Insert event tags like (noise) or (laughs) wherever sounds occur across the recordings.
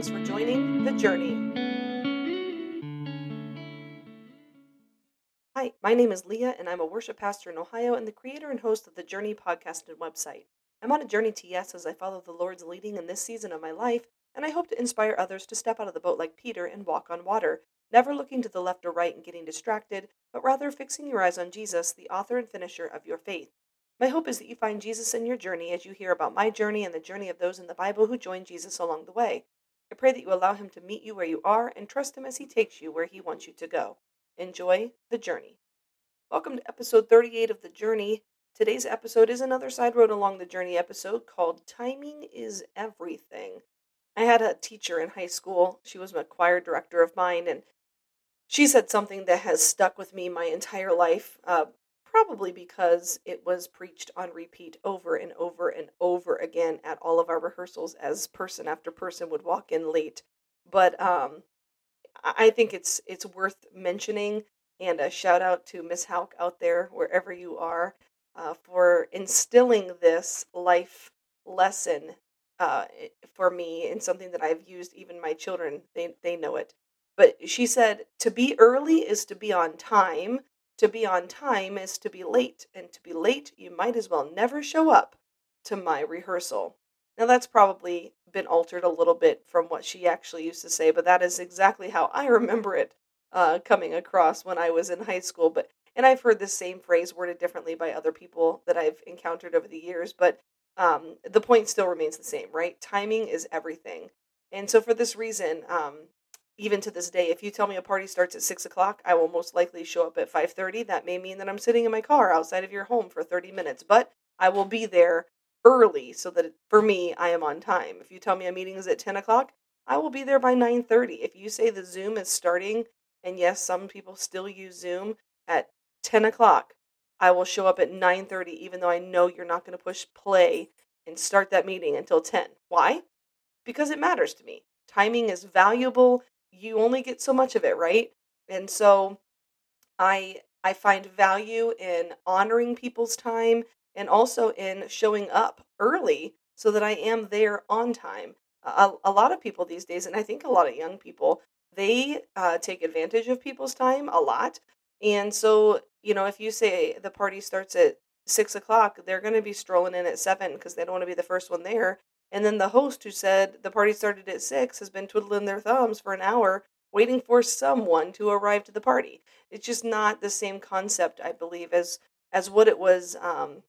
Thanks for joining The Journey. Hi, my name is Leah, and I'm a worship pastor in Ohio and the creator and host of the Journey podcast and website. I'm on a journey to yes as I follow the Lord's leading in this season of my life, and I hope to inspire others to step out of the boat like Peter and walk on water, never looking to the left or right and getting distracted, but rather fixing your eyes on Jesus, the author and finisher of your faith. My hope is that you find Jesus in your journey as you hear about my journey and the journey of those in the Bible who joined Jesus along the way. I pray that you allow him to meet you where you are and trust him as he takes you where he wants you to go. Enjoy the journey. Welcome to episode 38 of The Journey. Today's episode is another Side Road Along the Journey episode called Timing is Everything. I had a teacher in high school. She was a choir director of mine, and she said something that has stuck with me my entire life, uh, probably because it was preached on repeat over and over and over again at all of our rehearsals as person after person would walk in late. But um, I think it's it's worth mentioning and a shout out to Miss Hauk out there, wherever you are, uh, for instilling this life lesson uh, for me and something that I've used. Even my children, they, they know it. But she said, to be early is to be on time. To be on time is to be late. And to be late, you might as well never show up to my rehearsal. Now, that's probably been altered a little bit from what she actually used to say, but that is exactly how I (laughs) remember it uh, coming across when I was in high school. But and I've heard the same phrase worded differently by other people that I've encountered over the years. But um, the point still remains the same, right? Timing is everything. And so for this reason, um, even to this day, if you tell me a party starts at six o'clock, I will most likely show up at five thirty. That may mean that I'm sitting in my car outside of your home for thirty minutes, but I will be there early so that for me, I am on time. If you tell me a meeting is at ten o'clock, I will be there by nine thirty. If you say the Zoom is starting and yes, some people still use Zoom at 10 o'clock. I will show up at 9:30, even though I know you're not going to push play and start that meeting until 10. Why? Because it matters to me. Timing is valuable. You only get so much of it, right? And so I I find value in honoring people's time and also in showing up early so that I am there on time. A, a lot of people these days, and I think a lot of young people, they uh, take advantage of people's time a lot. And so, you know, if you say the party starts at six o'clock, they're going to be strolling in at seven because they don't want to be the first one there. And then the host who said the party started at six has been twiddling their thumbs for an hour waiting for someone to arrive to the party. It's just not the same concept, I believe, as as what it was um,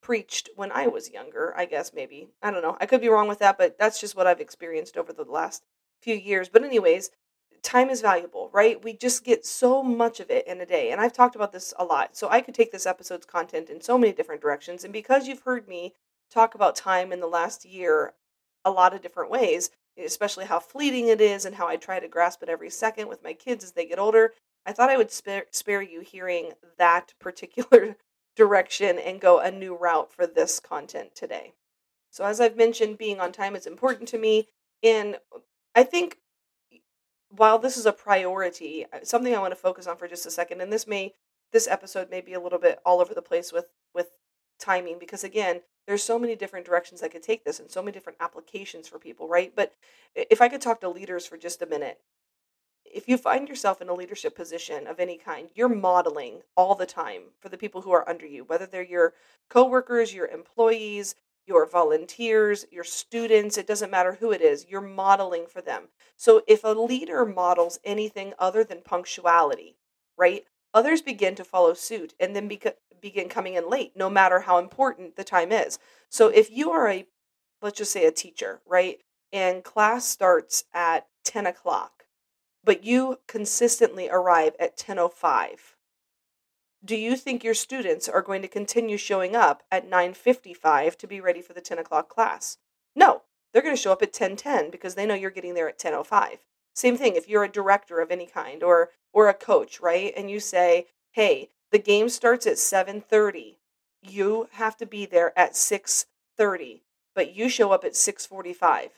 preached when I was younger. I guess maybe I don't know. I could be wrong with that, but that's just what I've experienced over the last few years. But anyways, time is valuable, right? We just get so much of it in a day. And I've talked about this a lot. So I could take this episode's content in so many different directions. And because you've heard me talk about time in the last year a lot of different ways, especially how fleeting it is and how I try to grasp it every second with my kids as they get older, I thought I would spare, spare you hearing that particular (laughs) direction and go a new route for this content today. So, as I've mentioned, being on time is important to me. And I think while this is a priority, uh, something I want to focus on for just a second, and this may this episode may be a little bit all over the place with with timing because again, there's so many different directions I could take this and so many different applications for people, right? But if I could talk to leaders for just a minute, if you find yourself in a leadership position of any kind, you're modeling all the time for the people who are under you, whether they're your coworkers, your employees, your volunteers, your students, it doesn't matter who it is, you're modeling for them. So if a leader models anything other than punctuality, right, others begin to follow suit and then beca- begin coming in late, no matter how important the time is. So if you are a, let's just say a teacher, right, and class starts at 10 o'clock, but you consistently arrive at 10.05 do you think your students are going to continue showing up at 9.55 to be ready for the 10 o'clock class no they're going to show up at 10.10 because they know you're getting there at 10.05 same thing if you're a director of any kind or or a coach right? And you say hey the game starts at 7.30 you have to be there at 6.30 but you show up at 6.45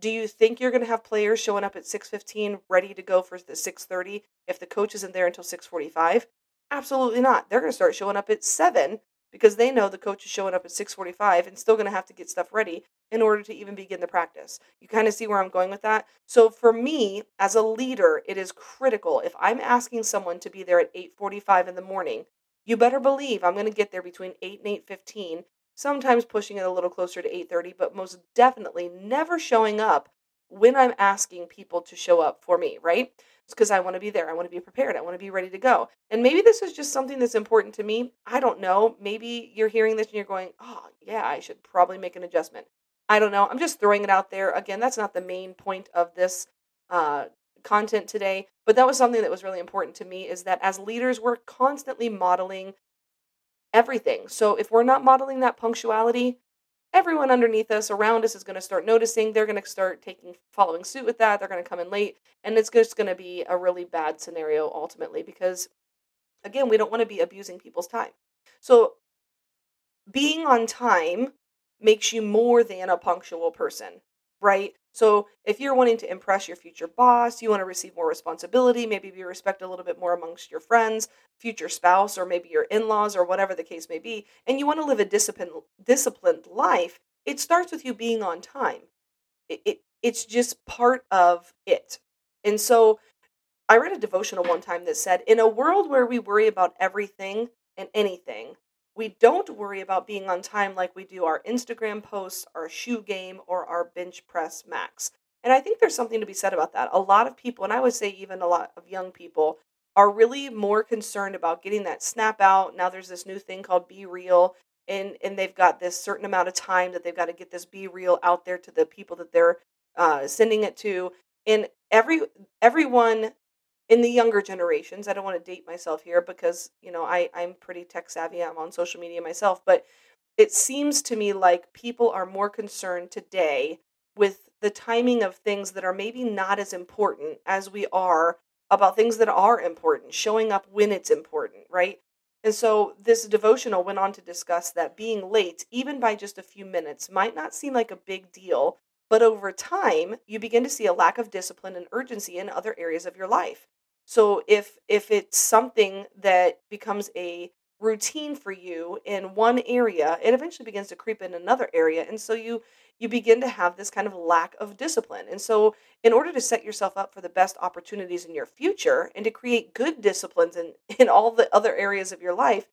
do you think you're going to have players showing up at 6.15 ready to go for the 6.30 if the coach isn't there until 6.45 Absolutely not. They're going to start showing up at 7 because they know the coach is showing up at 6:45 and still going to have to get stuff ready in order to even begin the practice. You kind of see where I'm going with that? So for me as a leader, it is critical if I'm asking someone to be there at 8:45 in the morning, you better believe I'm going to get there between 8 and 8:15, sometimes pushing it a little closer to 8:30, but most definitely never showing up when I'm asking people to show up for me, right? It's because I want to be there. I want to be prepared. I want to be ready to go. And maybe this is just something that's important to me. I don't know. Maybe you're hearing this and you're going, oh, yeah, I should probably make an adjustment. I don't know. I'm just throwing it out there. Again, that's not the main point of this uh, content today, but that was something that was really important to me is that as leaders, we're constantly modeling everything. So if we're not modeling that punctuality, everyone underneath us around us is going to start noticing they're going to start taking following suit with that they're going to come in late and it's just going to be a really bad scenario ultimately because again we don't want to be abusing people's time. So being on time makes you more than a punctual person right? So if you're wanting to impress your future boss you want to receive more responsibility maybe be respected a little bit more amongst your friends future spouse or maybe your in-laws or whatever the case may be and you want to live a disciplined disciplined life it starts with you being on time. It, it it's just part of it. And so i read a devotional one time that said in a world where we worry about everything and anything we don't worry about being on time like we do our instagram posts our shoe game or our bench press max. And i think there's something to be said about that. A lot of people and i would say even a lot of young people are really more concerned about getting that snap out. Now there's this new thing called BeReal and and they've got this certain amount of time that they've got to get this BeReal out there to the people that they're uh, sending it to. And every everyone in the younger generations, I don't want to date myself here because you know I I'm pretty tech savvy. I'm on social media myself, but it seems to me like people are more concerned today with the timing of things that are maybe not as important as we are about things that are important, showing up when it's important, right? And so this devotional went on to discuss that being late, even by just a few minutes, might not seem like a big deal, but over time, you begin to see a lack of discipline and urgency in other areas of your life. So if if it's something that becomes a routine for you in one area, it eventually begins to creep in another area. And so you you begin to have this kind of lack of discipline. And so, in order to set yourself up for the best opportunities in your future and to create good disciplines in, (laughs) in all the other areas of your life,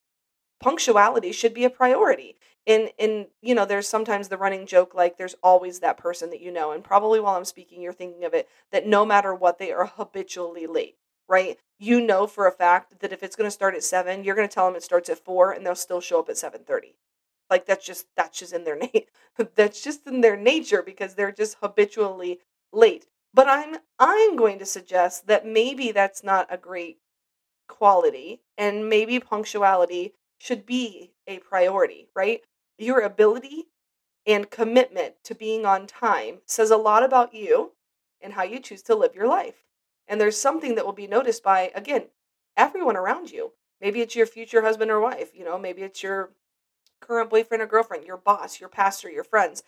punctuality should be a priority. And, and, you know, there's sometimes the running joke like there's always that person that you know. And probably while I'm speaking, you're thinking of it that no matter what, they are habitually late, right? You know for a fact that if it's going to start at seven, you're going to tell them it starts at four and they'll still show up at 7.30 like that's just that's just in their (laughs) name. that's just in their nature because they're just habitually late. But I'm I'm going to suggest that maybe that's not a great quality and maybe punctuality should be a priority, right? Your ability and commitment to being on time says a lot about you and how you choose to live your life. And there's something that will be noticed by again everyone around you. Maybe it's your future husband or wife, you know, maybe it's your current boyfriend or girlfriend, your boss, your pastor, your friends,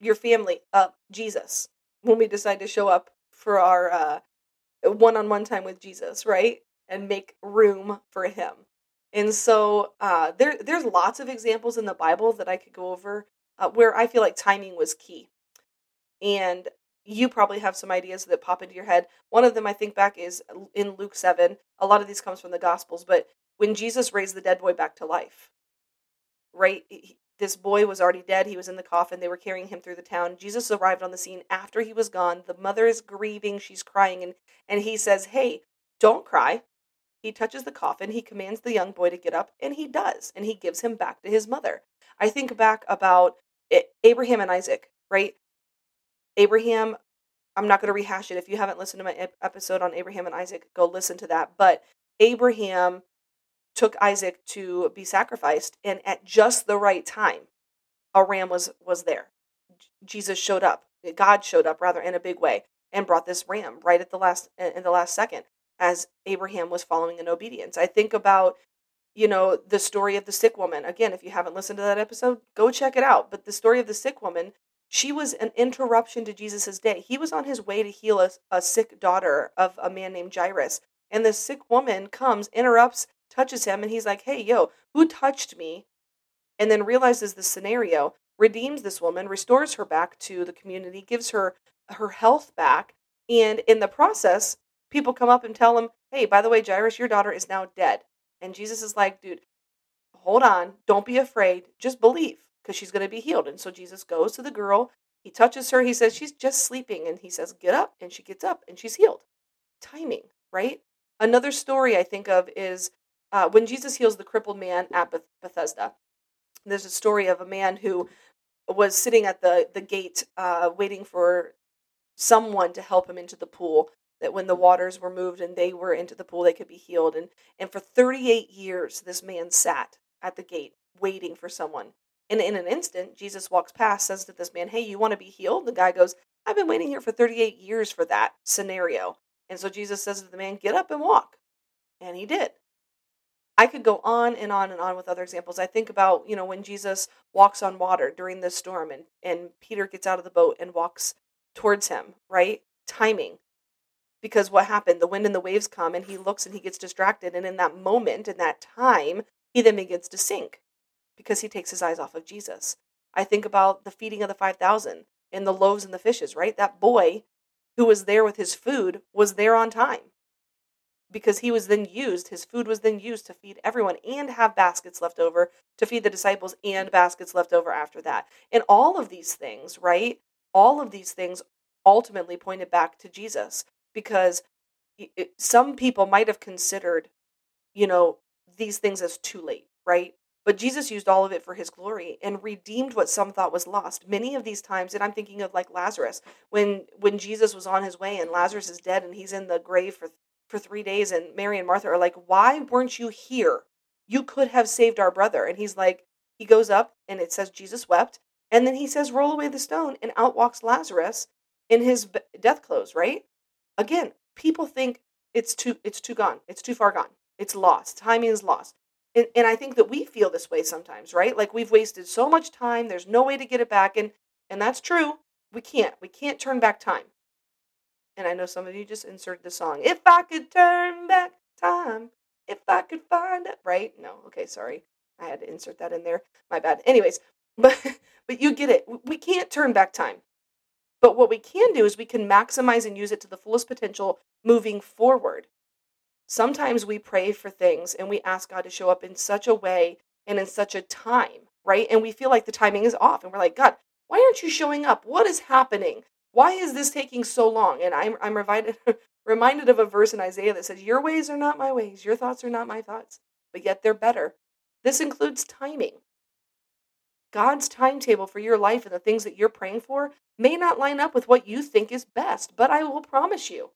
your family, uh, Jesus, when we decide to show up for our uh, one-on-one time with Jesus, right? And make room for him. And so uh, there, there's lots of examples in the Bible that I could go over uh, where I feel like timing was key. And you probably have some ideas that pop into your head. One of them I think back is in Luke 7. A lot of these comes from the Gospels, but when Jesus raised the dead boy back to life, right? This boy was already dead. He was in the coffin. They were carrying him through the town. Jesus arrived on the scene after he was gone. The mother is grieving. She's crying. And, and he says, Hey, don't cry. He touches the coffin. He commands the young boy to get up, and he does. And he gives him back to his mother. I think back about it, Abraham and Isaac, right? Abraham, I'm not going to rehash it. If you haven't listened to my episode on Abraham and Isaac, go listen to that. But Abraham took Isaac to be sacrificed, and at just the right time, a ram was was there. Jesus showed up. God showed up rather in a big way and brought this ram right at the last in the last second as Abraham was following in obedience. I think about you know the story of the sick woman. Again, if you haven't listened to that episode, go check it out. But the story of the sick woman, she was an interruption to Jesus's day. He was on his way to heal a, a sick daughter of a man named Jairus, and the sick woman comes, interrupts touches him and he's like, hey, yo, who touched me? and then realizes the scenario, redeems this woman, restores her back to the community, gives her her health back, and in the process, people come up and tell him, "Hey, by the way, Jairus, your daughter is now dead." And Jesus is like, "Dude, hold on, don't be afraid, just believe because she's going to be healed." And so Jesus goes to the girl, he touches her, he says she's just sleeping and he says, "Get up." And she gets up and she's healed. Timing, right? Another story I think of is uh, when Jesus heals the crippled man at Beth- Bethesda. There's a story of a man who was sitting at the the gate uh, waiting for someone to help him into the pool that when the waters were moved and they were into the pool they could be healed. And and for 38 years this man sat at the gate waiting for someone. And in an instant jesus walks past says to this man hey you want to be healed? The guy goes i've been waiting here for 38 years for that scenario. And so jesus says to the man get up and walk. And he did I could go on and on and on with other examples. I think about, you know, when Jesus walks on water during this storm and, and Peter gets out of the boat and walks towards him, right? Timing. Because what happened? The wind and the waves come and he looks and he gets distracted. And in that moment, in that time, he then begins to sink because he takes his eyes off of Jesus. I think about the feeding of the 5,000 and the loaves and the fishes, right? That boy who was there with his food was there on time because he was then used, his food was then used to feed everyone and have baskets left over to feed the disciples and baskets left over after that. And all of these things, right? All of these things ultimately pointed back to Jesus because some people might have considered, you know, these things as too late, right? But Jesus used all of it for his glory and redeemed what some thought was lost. Many of these times, and I'm thinking of like Lazarus, when when Jesus was on his way and Lazarus is dead and he's in the grave for for three days, and Mary and Martha are like, Why weren't you here? You could have saved our brother. And he's like, He goes up, and it says Jesus wept. And then he says, Roll away the stone, and out walks Lazarus in his death clothes, right? Again, people think it's too it's too gone. It's too far gone. It's lost. Timing is lost. And, and I think that we feel this way sometimes, right? Like we've wasted so much time. There's no way to get it back. And and that's true. We can't. We can't turn back time. And I know some of you just inserted the song. If I could turn back time, if I could find it. Right? No. Okay, sorry. I had to insert that in there. My bad. Anyways, (laughs) but but you get it. We can't turn back time. But what we can do is we can maximize and use it to the fullest potential moving forward. Sometimes we pray for things and we ask God to show up in such a way and in such a time, right? And we feel like the timing is off and we're like, God, why aren't you showing up? What is happening? Why is this taking so long? And I'm, I'm reminded, (laughs) reminded of a verse in Isaiah that says, Your ways are not my ways, your thoughts are not my thoughts, but yet they're better. This includes timing. God's timetable for your life and the things that you're praying for may not line up with what you think is best, but I will promise you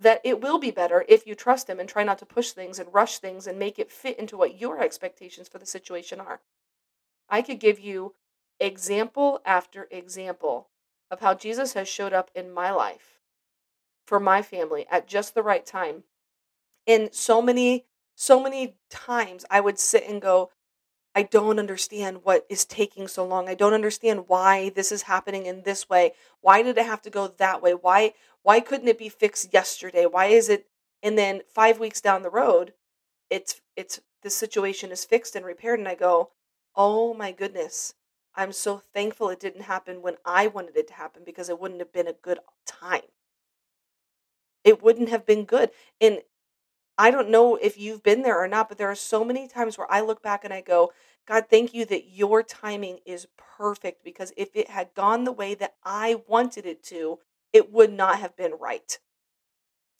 that it will be better if you trust Him and try not to push things and rush things and make it fit into what your expectations for the situation are. I could give you example after example of how Jesus has showed up in my life for my family at just the right time. And so many, so many times I would sit and go, I don't understand what is taking so long. I don't understand why this is happening in this way. Why did it have to go that way? Why why couldn't it be fixed yesterday? Why is it and then 5 weeks down the road, it's it's the situation is fixed and repaired and I go, "Oh my goodness. I'm so thankful it didn't happen when I wanted it to happen because it wouldn't have been a good time. It wouldn't have been good. And I don't know if you've been there or not, but there are so many times where I look back and I go, God, thank you that your timing is perfect because if it had gone the way that I wanted it to, it would not have been right.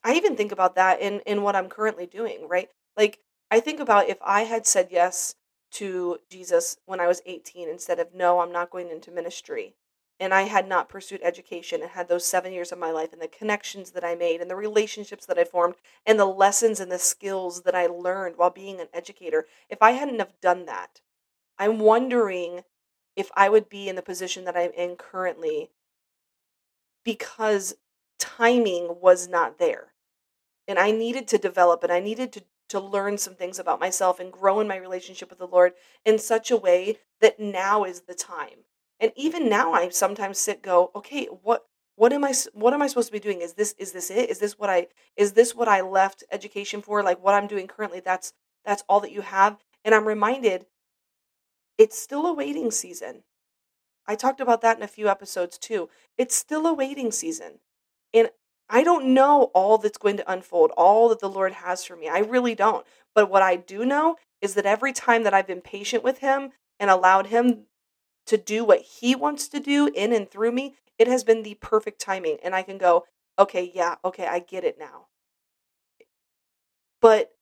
I even think about that in in what I'm currently doing, right? Like I think about if I had said yes to Jesus when I was 18 instead of no, I'm not going into ministry. And I had not pursued education and had those seven years of my life and the connections that I made and the relationships that I formed and the lessons and the skills that I learned while being an educator. If I hadn't have done that, I'm wondering if I would be in the position that I'm in currently because timing was not there. And I needed to develop and I needed to to learn some things about myself and grow in my relationship with the Lord in such a way that now is the time. And even now I sometimes sit go, okay, what what am I what am I supposed to be doing? Is this is this it? Is this what I is this what I left education for? Like what I'm doing currently that's that's all that you have? And I'm reminded it's still a waiting season. I talked about that in a few episodes too. It's still a waiting season. I don't know all that's going to unfold, all that the Lord has for me. I really don't. But what I do know is that every time that I've been patient with Him and allowed Him to do what He wants to do in and through me, it has been the perfect timing. And I can go, okay, yeah, okay, I get it now. But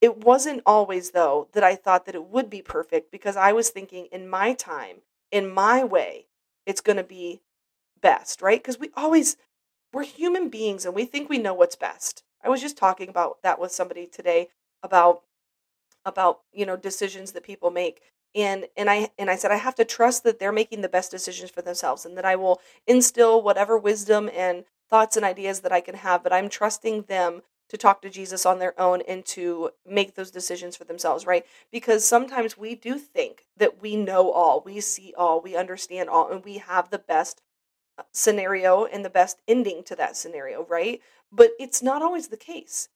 it wasn't always, though, that I thought that it would be perfect because I was thinking in my time, in my way, it's going to be best, right? Because we always, we're human beings and we think we know what's best. I was just talking about that with somebody today about about you know decisions that people make and and I and I said I have to trust that they're making the best decisions for themselves and that I will instill whatever wisdom and thoughts and ideas that I can have but I'm trusting them to talk to Jesus on their own and to make those decisions for themselves, right? Because sometimes we do think that we know all, we see all, we understand all, and we have the best scenario and the best ending to that scenario, right? But it's not always the case.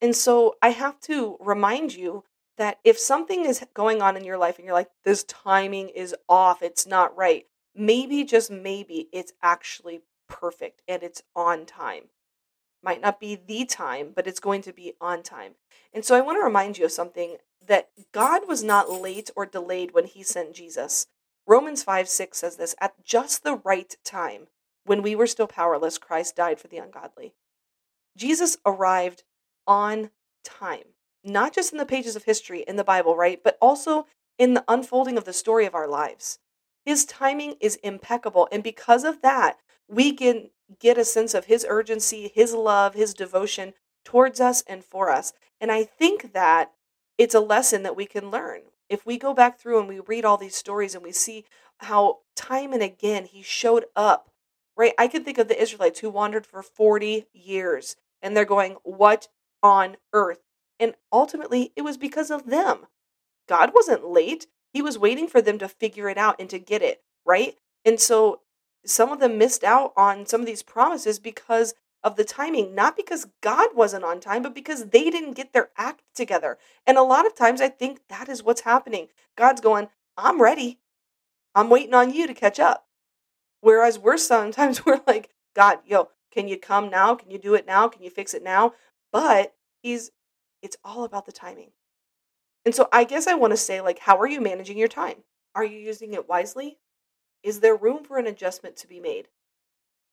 And so I have to remind you that if something is going on in your life and you're like, this timing is off, it's not right, maybe, just maybe, it's actually perfect and it's on time. Might not be the time, but it's going to be on time. And so I want to remind you of something that God was not late or delayed when he sent Jesus. Romans 5 6 says this At just the right time, when we were still powerless, Christ died for the ungodly. Jesus arrived on time, not just in the pages of history in the Bible, right? But also in the unfolding of the story of our lives. His timing is impeccable. And because of that, we can get a sense of his urgency, his love, his devotion towards us and for us. And I think that it's a lesson that we can learn. If we go back through and we read all these stories and we see how time and again he showed up, right? I can think of the Israelites who wandered for 40 years and they're going, What on earth? And ultimately, it was because of them. God wasn't late. He was waiting for them to figure it out and to get it, right? And so some of them missed out on some of these promises because of the timing, not because God wasn't on time, but because they didn't get their act together. And a lot of times I think that is what's happening. God's going, I'm ready. I'm waiting on you to catch up. Whereas we're sometimes (laughs) we're like, God, yo, can you come now? Can you do it now? Can you fix it now? But he's it's all about the timing. And so I guess I want to say like how are you managing your time? Are you using it wisely? Is there room for an adjustment to be made?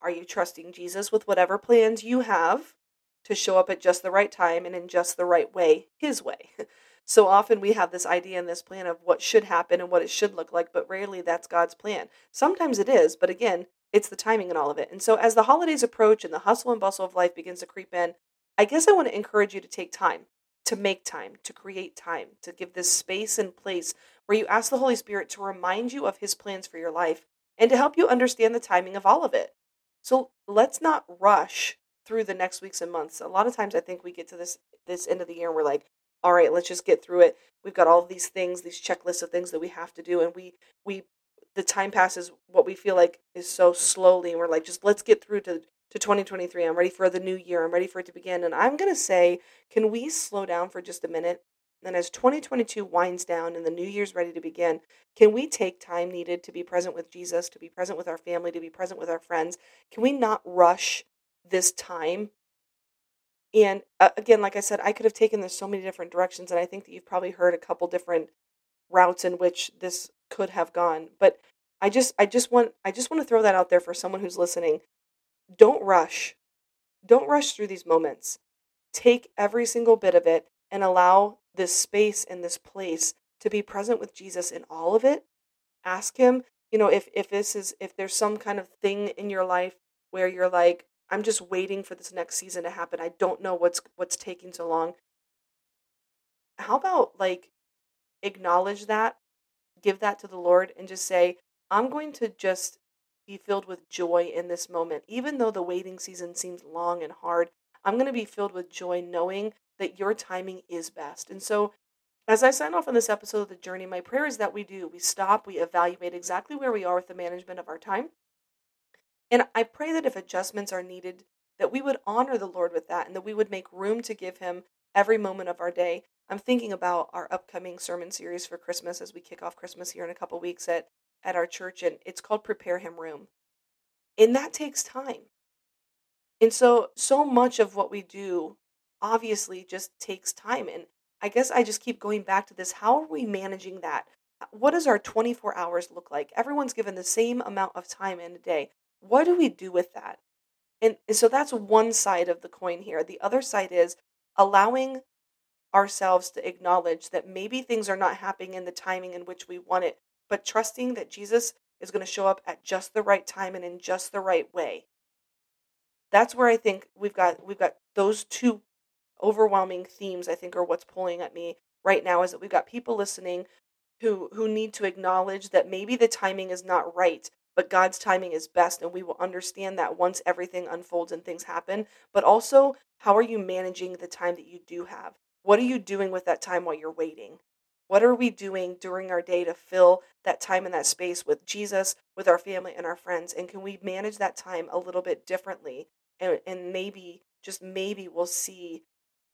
Are you trusting Jesus with whatever plans you have to show up at just the right time and in just the right way, His way? (laughs) So often we have this idea and this plan of what should happen and what it should look like, but rarely that's God's plan. Sometimes it is, but again, it's the timing and all of it. And so as the holidays approach and the hustle and bustle of life begins to creep in, I guess I want to encourage you to take time, to make time, to create time, to give this space and place where you ask the Holy Spirit to remind you of His plans for your life and to help you understand the timing of all of it. So let's not rush through the next weeks and months. A lot of times I think we get to this this end of the year and we're like, all right, let's just get through it. We've got all these things, these checklists of things that we have to do, and we we the time passes what we feel like is so slowly, and we're like, just let's get through to to 2023. I'm ready for the new year. I'm ready for it to begin. And I'm gonna say, can we slow down for just a minute and as 2022 winds down and the new year's ready to begin, can we take time needed to be present with Jesus, to be present with our family, to be present with our friends? Can we not rush this time? And uh, again, like I said, I could have taken this so many different directions, and I think that you've probably heard a couple different routes in which this could have gone. But I just, I just want, I just want to throw that out there for someone who's listening. Don't rush. Don't rush through these moments. Take every single bit of it and allow this space and this place to be present with Jesus in all of it. Ask him, you know, if if this is if there's some kind of thing in your life where you're like, I'm just waiting for this next season to happen. I don't know what's what's taking so long. How about like acknowledge that, give that to the Lord and just say, I'm going to just be filled with joy in this moment. Even though the waiting season seems long and hard, I'm going to be filled with joy knowing that your timing is best. And so, as I sign off on this episode of The Journey, my prayer is that we do. We stop, we evaluate exactly where we are with the management of our time. And I pray that if adjustments are needed, that we would honor the Lord with that and that we would make room to give Him every moment of our day. I'm thinking about our upcoming sermon series for Christmas as we kick off Christmas here in a couple weeks at at our church and it's called Prepare Him Room. And that takes time. And so so much of what we do obviously just takes time and I guess I just keep going back to this how are we managing that? Uh, what does our 24 hours look like? Everyone's given the same amount of time in a day. What do we do with that? And, and so that's one side of the coin here. The other side is allowing ourselves to acknowledge that maybe things are not happening in the timing in which we want it, but trusting that Jesus is going to show up at just the right time and in just the right way. That's where I think we've got we've got those two overwhelming themes I think are what's pulling at me right now is that we've got people listening who who need to acknowledge that maybe the timing is not right but God's timing is best and we will understand that once everything unfolds and things happen. But also how are you managing the time that you do have? What are you doing with that time while you're waiting? What are we doing during our day to fill that time and that space with Jesus with our family and our friends? And can we manage that time a little bit differently? And and maybe just maybe we'll see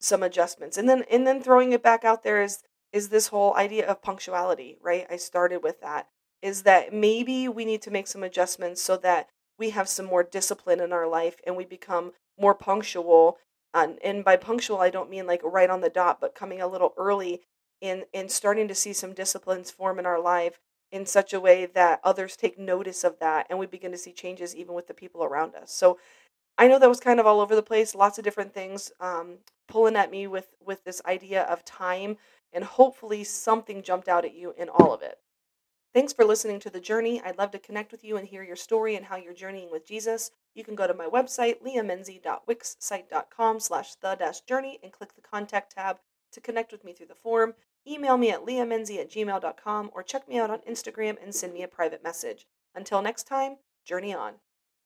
some adjustments. And then and then throwing it back out there is is this whole idea of punctuality right? I started with that is that maybe we need to make some adjustments so that we have some more discipline in our life and we become more punctual. And, and by punctual i don't mean like right on the dot but coming a little early and and starting to see some disciplines form in our life in such a way that others take notice of that and we begin to see changes even with the people around us. So I know that was kind of all over the place, lots of different things um, pulling at me with with this idea of time, and hopefully something jumped out at you in all of it. Thanks for listening to the journey. I'd love to connect with you and hear your story and how you're journeying with Jesus. You can go to my website, leahmenzie.wixsite.com slash the dash journey and click the contact tab to connect with me through the form. Email me at leahmenzie at gmail.com or check me out on Instagram and send me a private message. Until next time, journey on.